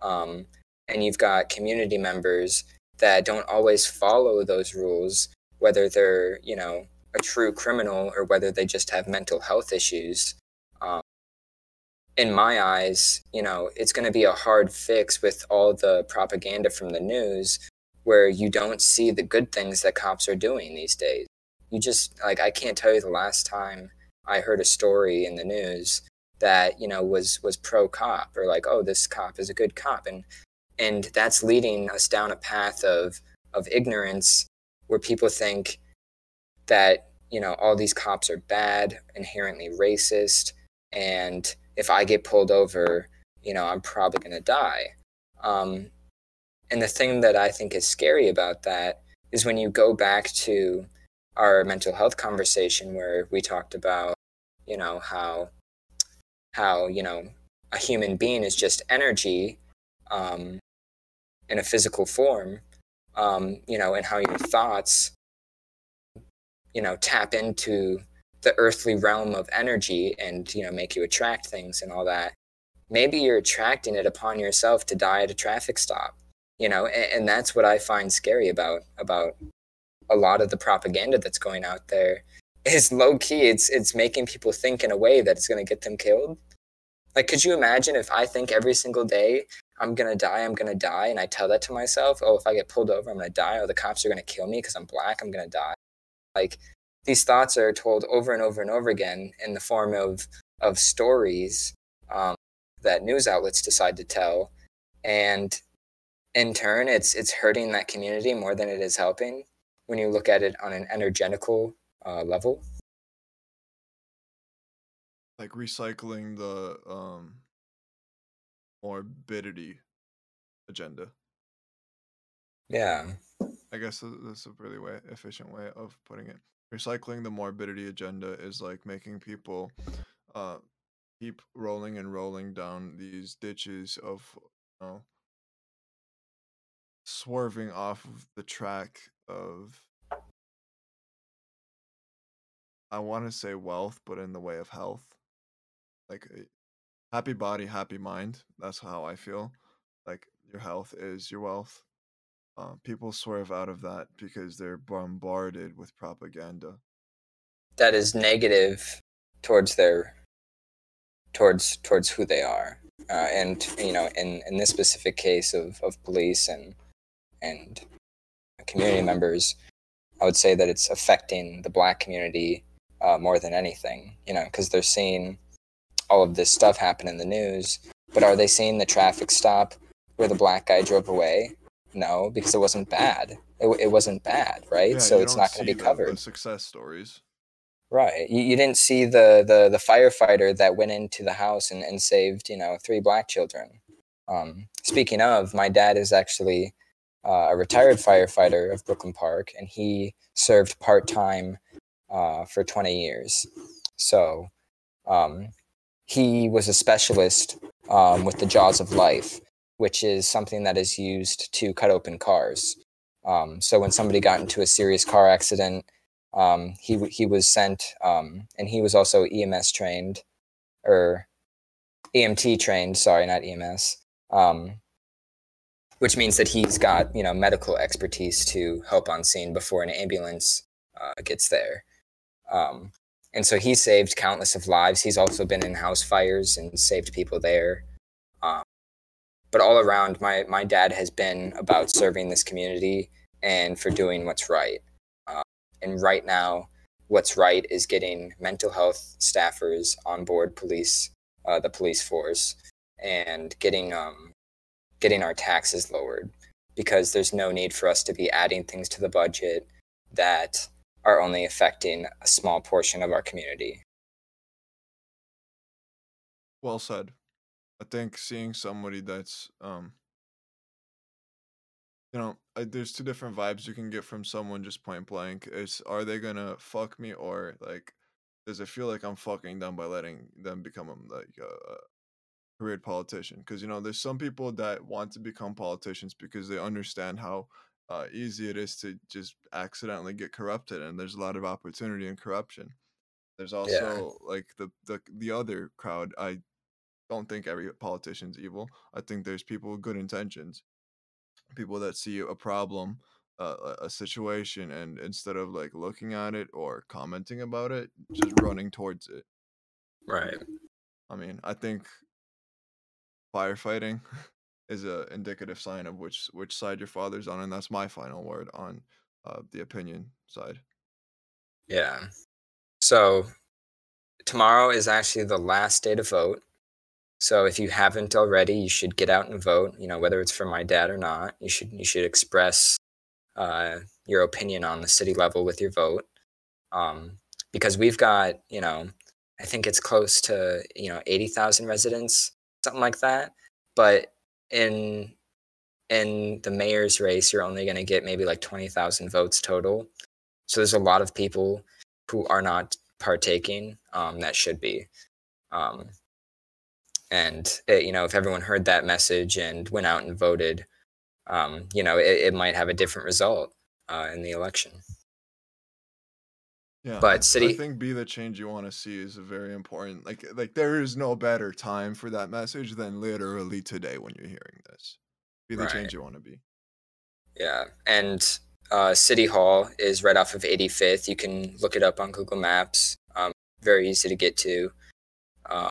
Um, and you've got community members that don't always follow those rules whether they're you know a true criminal or whether they just have mental health issues in my eyes you know it's going to be a hard fix with all the propaganda from the news where you don't see the good things that cops are doing these days. You just like i can't tell you the last time i heard a story in the news that you know was was pro cop or like oh this cop is a good cop. And and that's leading us down a path of of ignorance where people think that you know all these cops are bad inherently racist and if i get pulled over you know i'm probably going to die. Um, and the thing that i think is scary about that is when you go back to our mental health conversation where we talked about you know how how you know a human being is just energy um, in a physical form um, you know and how your thoughts you know tap into the earthly realm of energy and you know make you attract things and all that maybe you're attracting it upon yourself to die at a traffic stop you know and, and that's what i find scary about about a lot of the propaganda that's going out there is low key it's it's making people think in a way that it's going to get them killed. Like could you imagine if i think every single day i'm going to die i'm going to die and i tell that to myself oh if i get pulled over i'm going to die. Oh the cops are going to kill me because i'm black i'm going to die. Like these thoughts are told over and over and over again in the form of of stories um, that news outlets decide to tell and in turn it's it's hurting that community more than it is helping when you look at it on an energetical uh, level Like recycling the um morbidity agenda. yeah I guess that's a really way efficient way of putting it. Recycling the morbidity agenda is like making people uh keep rolling and rolling down these ditches of you know swerving off of the track of I want to say wealth, but in the way of health. Like eh, happy body, happy mind. That's how I feel. Like your health is your wealth. Uh, people swerve out of that because they're bombarded with propaganda. That is negative towards their towards towards who they are, uh, and you know, in in this specific case of of police and and community members, I would say that it's affecting the black community uh, more than anything, you know, because they're seeing all of this stuff happen in the news. But are they seeing the traffic stop where the black guy drove away? No, because it wasn't bad. It, it wasn't bad, right? Yeah, so it's don't going to be the- covered. The success stories. Right. You, you didn't see the, the, the firefighter that went into the house and, and saved, you know, three black children. Um, speaking of, my dad is actually uh, a retired firefighter of Brooklyn Park, and he served part time uh, for 20 years. So um, he was a specialist um, with the jaws of life, which is something that is used to cut open cars. Um, so when somebody got into a serious car accident, um, he he was sent, um, and he was also EMS trained, or EMT trained. Sorry, not EMS. Um, which means that he's got you know medical expertise to help on scene before an ambulance uh, gets there. Um, and so he saved countless of lives. He's also been in house fires and saved people there. But all around, my my dad has been about serving this community and for doing what's right. Um, and right now, what's right is getting mental health staffers on board police, uh, the police force, and getting um, getting our taxes lowered because there's no need for us to be adding things to the budget that are only affecting a small portion of our community. Well said. I think seeing somebody that's um you know, I, there's two different vibes you can get from someone just point blank. It's are they gonna fuck me or like does it feel like I'm fucking them by letting them become um, like a, a career politician? Because you know, there's some people that want to become politicians because they understand how uh, easy it is to just accidentally get corrupted, and there's a lot of opportunity in corruption. There's also like the the the other crowd. I don't think every politician's evil. I think there's people with good intentions, people that see a problem, uh, a situation, and instead of like looking at it or commenting about it, just running towards it. Right. I mean, I think firefighting is a indicative sign of which which side your father's on, and that's my final word on uh, the opinion side. Yeah. So tomorrow is actually the last day to vote. So if you haven't already, you should get out and vote. You know, whether it's for my dad or not, you should you should express uh, your opinion on the city level with your vote. Um, because we've got, you know, I think it's close to you know eighty thousand residents, something like that. But in in the mayor's race, you're only going to get maybe like twenty thousand votes total. So there's a lot of people who are not partaking um, that should be. Um, and it, you know, if everyone heard that message and went out and voted, um, you know, it, it might have a different result uh, in the election. Yeah, But city- I think be the change you want to see is a very important. Like, like there is no better time for that message than literally today when you're hearing this. Be the Right. change you want to be. Yeah, and uh, City Hall is right off of 85th. You can look it up on Google Maps. Um, very easy to get to. Uh,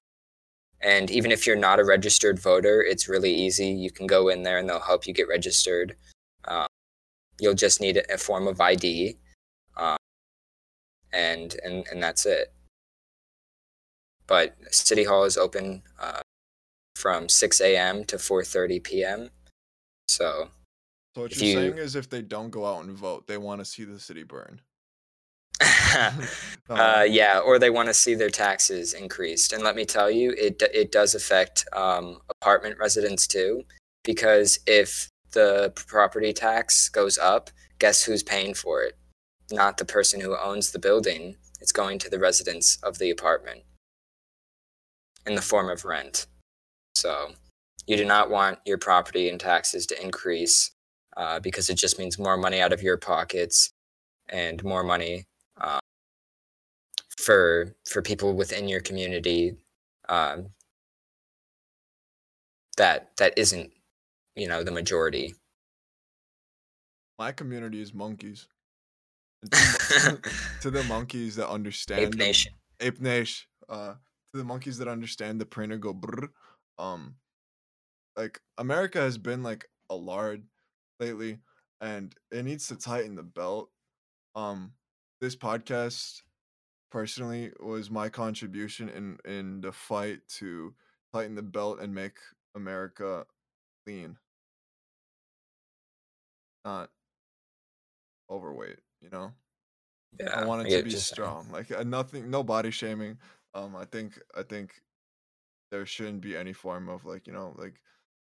and even if you're not a registered voter, it's really easy. You can go in there and they'll help you get registered. Um, you'll just need a form of ID, um, and and and that's it. But City Hall is open uh, from 6 a.m. to 4:30 p.m. So So what you're you- saying is, if they don't go out and vote, they want to see the city burn. uh, yeah, or they want to see their taxes increased. And let me tell you, it it does affect um, apartment residents too, because if the property tax goes up guess who's paying for it? Not the person who owns the building. It's going to the residents of the apartment in the form of rent. So you do not want your property and taxes to increase uh, because it just means more money out of your pockets and more money um, for for people within your community um, that that isn't you know the majority. My community is monkeys. to, the monkeys that understand Ape Nation. The, Ape Nation. Uh, to the monkeys that understand the printer go brr. Um, like America has been like a lard lately, and it needs to tighten the belt. Um, this podcast personally was my contribution in in the fight to tighten the belt and make America lean, not overweight. You know, Yeah, I want I it to be saying. strong. Like uh, nothing, no body shaming. Um, I think I think there shouldn't be any form of like you know like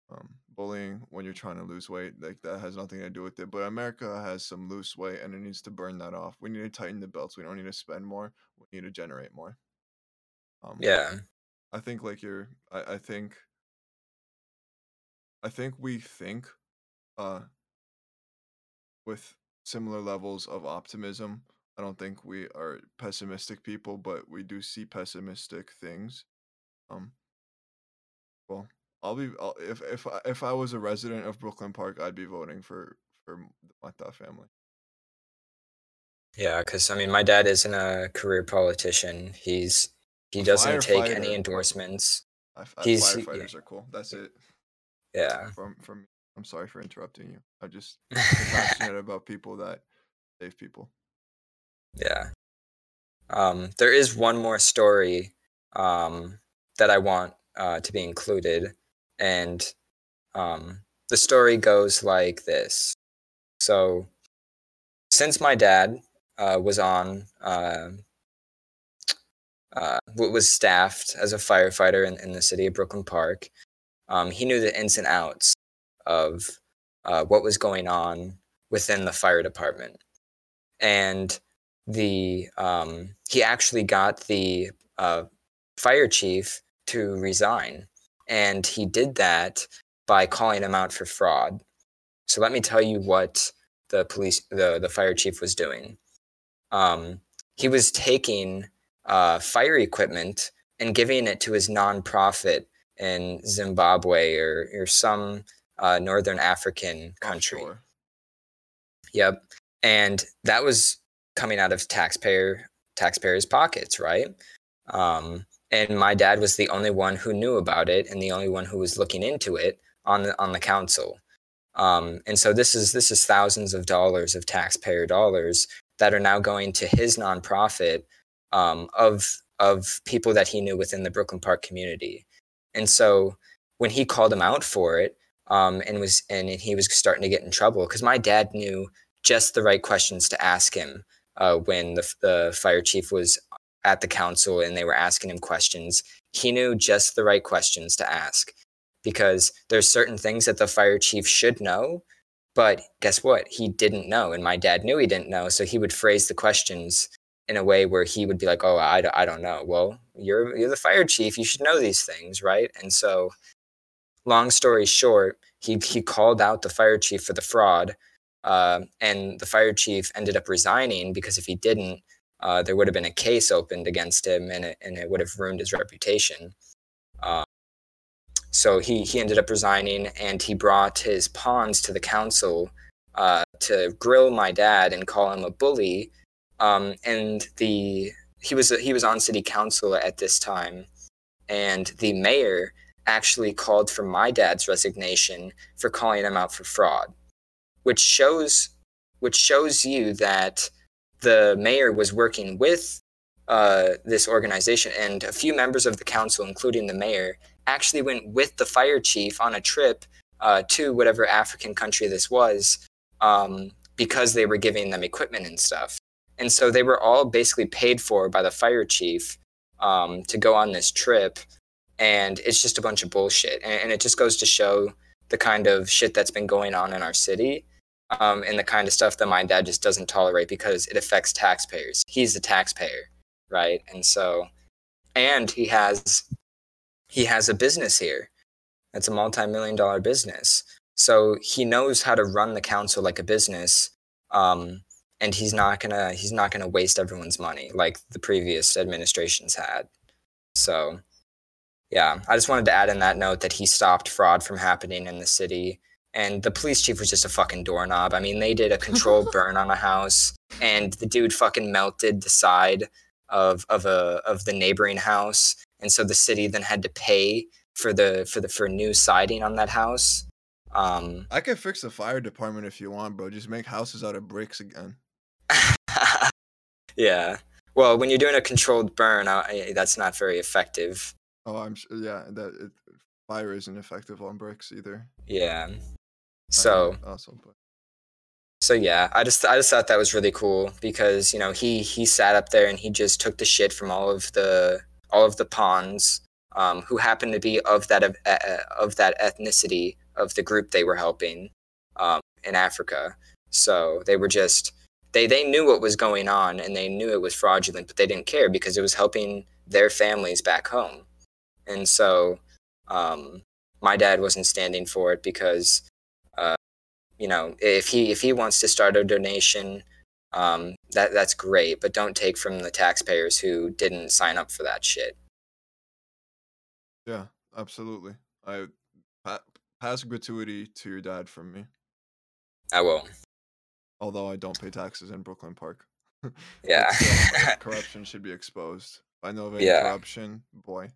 um bullying when you're trying to lose weight. Like that has nothing to do with it. But America has some loose weight, and it needs to burn that off. We need to tighten the belts. We don't need to spend more. We need to generate more. Um, Yeah, I think like you're I, I think I think we think uh with similar levels of optimism. I don't think we are pessimistic people, but we do see pessimistic things. Um well, I'll be I'll, if if I, if I was a resident of Brooklyn Park, I'd be voting for for the family. yeah. Because I mean, my dad isn't a career politician. He's he doesn't take any endorsements. I, I- He's- yeah. firefighters are cool. That's it. Yeah. From from I'm sorry for interrupting you. I just passionate about people that save people. Yeah. Um, there is one more story um, that I want uh, to be included, and um, the story goes like this. So, since my dad uh, was on, uh, uh, was staffed as a firefighter in, in the city of Brooklyn Park, um, he knew the ins and outs of uh, what was going on within the fire department. And the um, he actually got the uh, fire chief to resign, and he did that by calling him out for fraud. So let me tell you what the police, the the fire chief was doing. Um, he was taking uh, fire equipment and giving it to his nonprofit in Zimbabwe or or some uh, northern African country. Offshore. Yep. And that was coming out of taxpayer taxpayers' pockets, right? Um, and my dad was the only one who knew about it and the only one who was looking into it on the on the council. Um, and so this is this is thousands of dollars of taxpayer dollars that are now going to his nonprofit um, of of people that he knew within the Brooklyn Park community. And so when he called him out for it, um, and was and he was starting to get in trouble because my dad knew just the right questions to ask him uh, when the the fire chief was at the council and they were asking him questions. He knew just the right questions to ask because there's certain things that the fire chief should know, but guess what? He didn't know, and my dad knew he didn't know, so he would phrase the questions in a way where he would be like, "Oh, I, I don't know." Well, you're you're the fire chief. You should know these things, right? And so long story short, he he called out the fire chief for the fraud, uh, and the fire chief ended up resigning because if he didn't, uh, there would have been a case opened against him, and it and it would have ruined his reputation. Um, so he he ended up resigning, and he brought his pawns to the council uh, to grill my dad and call him a bully. Um, and the he was he was on city council at this time, and the mayor actually called for my dad's resignation for calling him out for fraud, which shows which shows you that the mayor was working with uh, this organization, and a few members of the council, including the mayor, actually went with the fire chief on a trip uh, to whatever African country this was um, because they were giving them equipment and stuff. And so they were all basically paid for by the fire chief um, to go on this trip and it's just a bunch of bullshit and, and it just goes to show the kind of shit that's been going on in our city um, and the kind of stuff that my dad just doesn't tolerate because it affects taxpayers. He's a taxpayer, right? And so, and he has he has a business here. It's a multi-million dollar business. So he knows how to run the council like a business. Um, and he's not gonna he's not gonna waste everyone's money like the previous administrations had. So yeah, I just wanted to add in that note that he stopped fraud from happening in the city. And the police chief was just a fucking doorknob. I mean, they did a controlled burn on a house, and the dude fucking melted the side of of a of the neighboring house, and so the city then had to pay for the for the for new siding on that house. Um, I can fix the fire department if you want, bro. Just make houses out of bricks again. yeah. Well, when you're doing a controlled burn, I, that's not very effective. Oh, I'm sure. Yeah, that it, fire isn't effective on bricks either. Yeah. So but so yeah, I just I just thought that was really cool because you know he he sat up there and he just took the shit from all of the all of the pawns um, who happened to be of that of, uh, of that ethnicity of the group they were helping um, in Africa. So they were just they they knew what was going on and they knew it was fraudulent, but they didn't care because it was helping their families back home. And so um, my dad wasn't standing for it because uh, you know if he if he wants to start a donation um, that that's great but don't take from the taxpayers who didn't sign up for that shit yeah, absolutely. I pa- pass gratuity to your dad from me. i will Although I don't pay taxes in Brooklyn Park. yeah uh, corruption should be exposed. If I know of any Yeah. corruption, boy,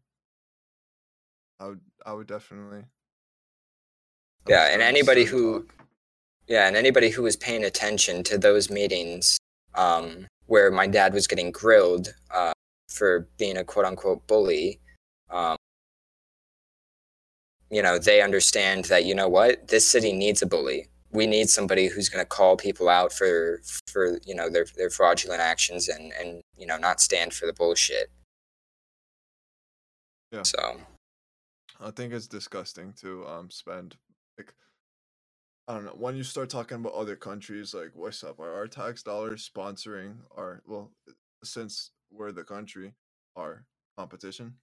I would I would definitely. Yeah, and anybody who-. Yeah, and anybody who was paying attention to those meetings um, where my dad was getting grilled uh, for being a quote unquote bully, um, you know, they understand that, you know what, this city needs a bully. We need somebody who's going to call people out for, for you know, their, their fraudulent actions and, and, you know, not stand for the bullshit. Yeah. So, I think it's disgusting to um spend like I don't know when you start talking about other countries like what's up? Are our tax dollars sponsoring our well since we're the country our competition?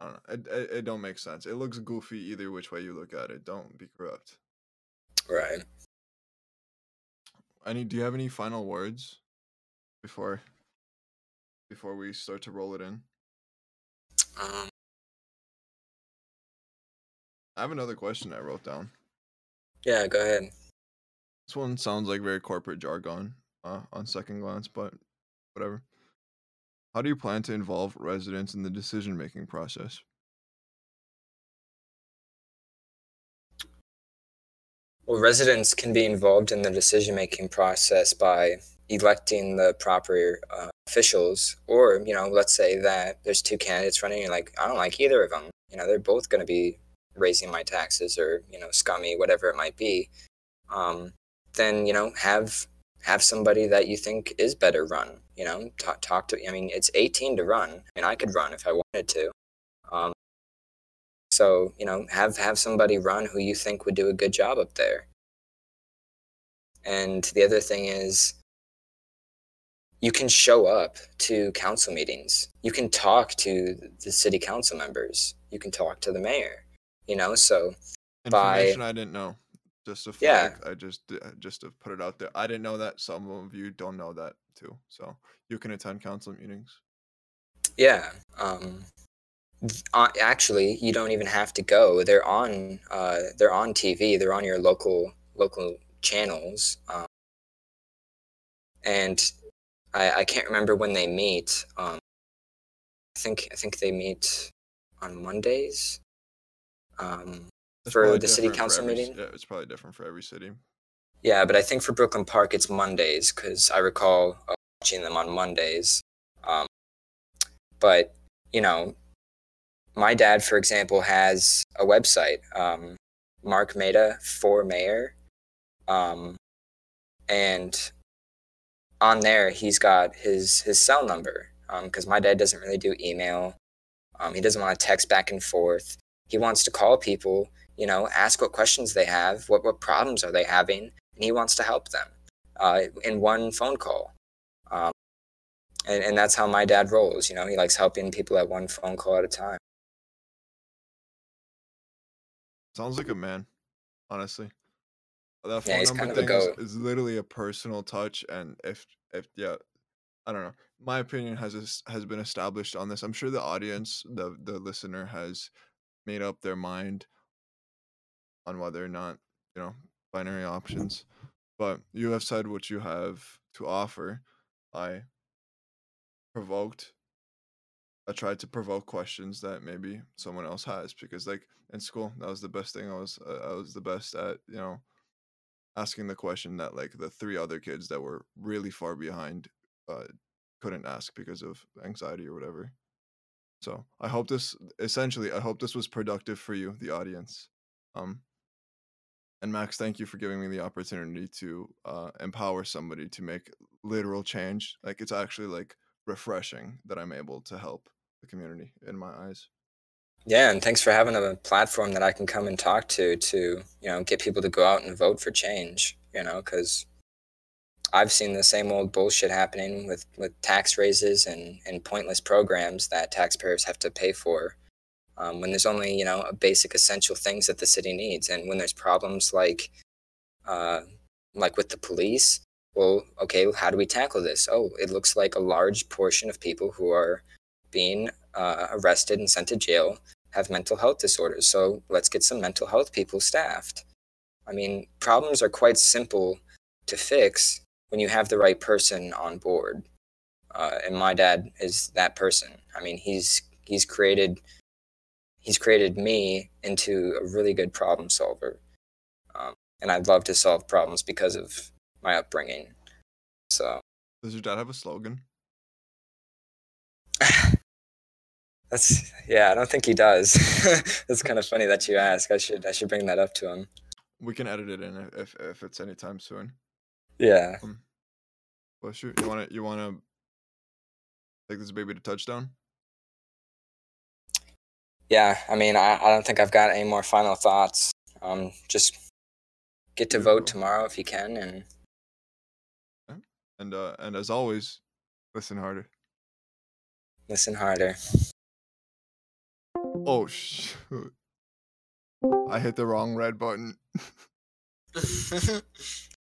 I don't know it, it, it don't make sense. It looks goofy either which way you look at it don't be corrupt. Right. any do you have any final words before before we start to roll it in? Um, I have another question I wrote down yeah, go ahead. This one sounds like very corporate jargon uh, on second glance, but whatever. How do you plan to involve residents in the decision making process? Well, residents can be involved in the decision making process by electing the proper uh, officials, or, you know, let's say that there's two candidates running, and like, I don't like either of them. You know, they're both going to be raising my taxes or, you know, scummy, whatever it might be. Um, then, you know, have have somebody that you think is better run. You know, talk, talk to. I mean, it's 18 to run, and I could run if I wanted to. Um, so you know, have have somebody run who you think would do a good job up there. And the other thing is, you can show up to council meetings. You can talk to the city council members. You can talk to the mayor. You know, so By- Information I didn't know. Just a Yeah. I just uh, just to put it out there. I didn't know that. Some of you don't know that too. So you can attend council meetings. Yeah. Um, uh, actually, you don't even have to go. They're on. Uh, they're on TV. They're on your local local channels. Um, and I, I can't remember when they meet. Um, I think I think they meet on Mondays. Um, For the city council every meeting? Yeah, it's probably different for every city. yeah, but I think for Brooklyn Park it's Mondays because I recall uh, watching them on Mondays. Um, but you know, my dad, for example, has a website, um, Mark Mata for Mayor, um, and on there he's got his his cell number because my dad doesn't really do email. Um, he doesn't want to text back and forth. He wants to call people you know, ask what questions they have, what what problems are they having, and he wants to help them uh, in one phone call. Um, and, and that's how my dad rolls. You know, he likes helping people at one phone call at a time. Sounds like a man, honestly. That Yeah, phone he's number kind of a thing is, is literally a personal touch, and if if yeah, I don't know. My opinion has has been established on this. I'm sure the audience, the the listener, has made up their mind on whether or not you know binary options. But you have said what you have to offer. I provoked. I tried to provoke questions that maybe someone else has because, like in school, that was the best thing. I was uh, I was the best at you know asking the question that like the three other kids that were really far behind uh, couldn't ask because of anxiety or whatever. So I hope this essentially I hope this was productive for you, the audience. Um, and Max, thank you for giving me the opportunity to uh, empower somebody to make literal change. Like it's actually like refreshing that I'm able to help the community in my eyes. Yeah, and thanks for having a platform that I can come and talk to to you know get people to go out and vote for change. You know, because I've seen the same old bullshit happening with with tax raises and and pointless programs that taxpayers have to pay for. Um, when there's only you know a basic essential things that the city needs, and when there's problems like uh, like with the police, well, okay, how do we tackle this? Oh, it looks like a large portion of people who are being uh, arrested and sent to jail have mental health disorders. So let's get some mental health people staffed. I mean, problems are quite simple to fix when you have the right person on board. Uh, and my dad is that person. I mean, he's he's created he's created me into a really good problem solver. Um, and I'd love to solve problems because of my upbringing. So Does your dad have a slogan? that's yeah, I don't think he does. That's kind of funny that you ask. I should I should bring that up to him. We can edit it in if if, if it's anytime soon. Yeah. Well, shoot, you want to you want to take this baby to touchdown? Yeah, I mean, I, I don't think I've got any more final thoughts. Um, just get to vote tomorrow if you can, and And uh and as always, listen harder. listen harder. Oh shoot. I hit the wrong red button.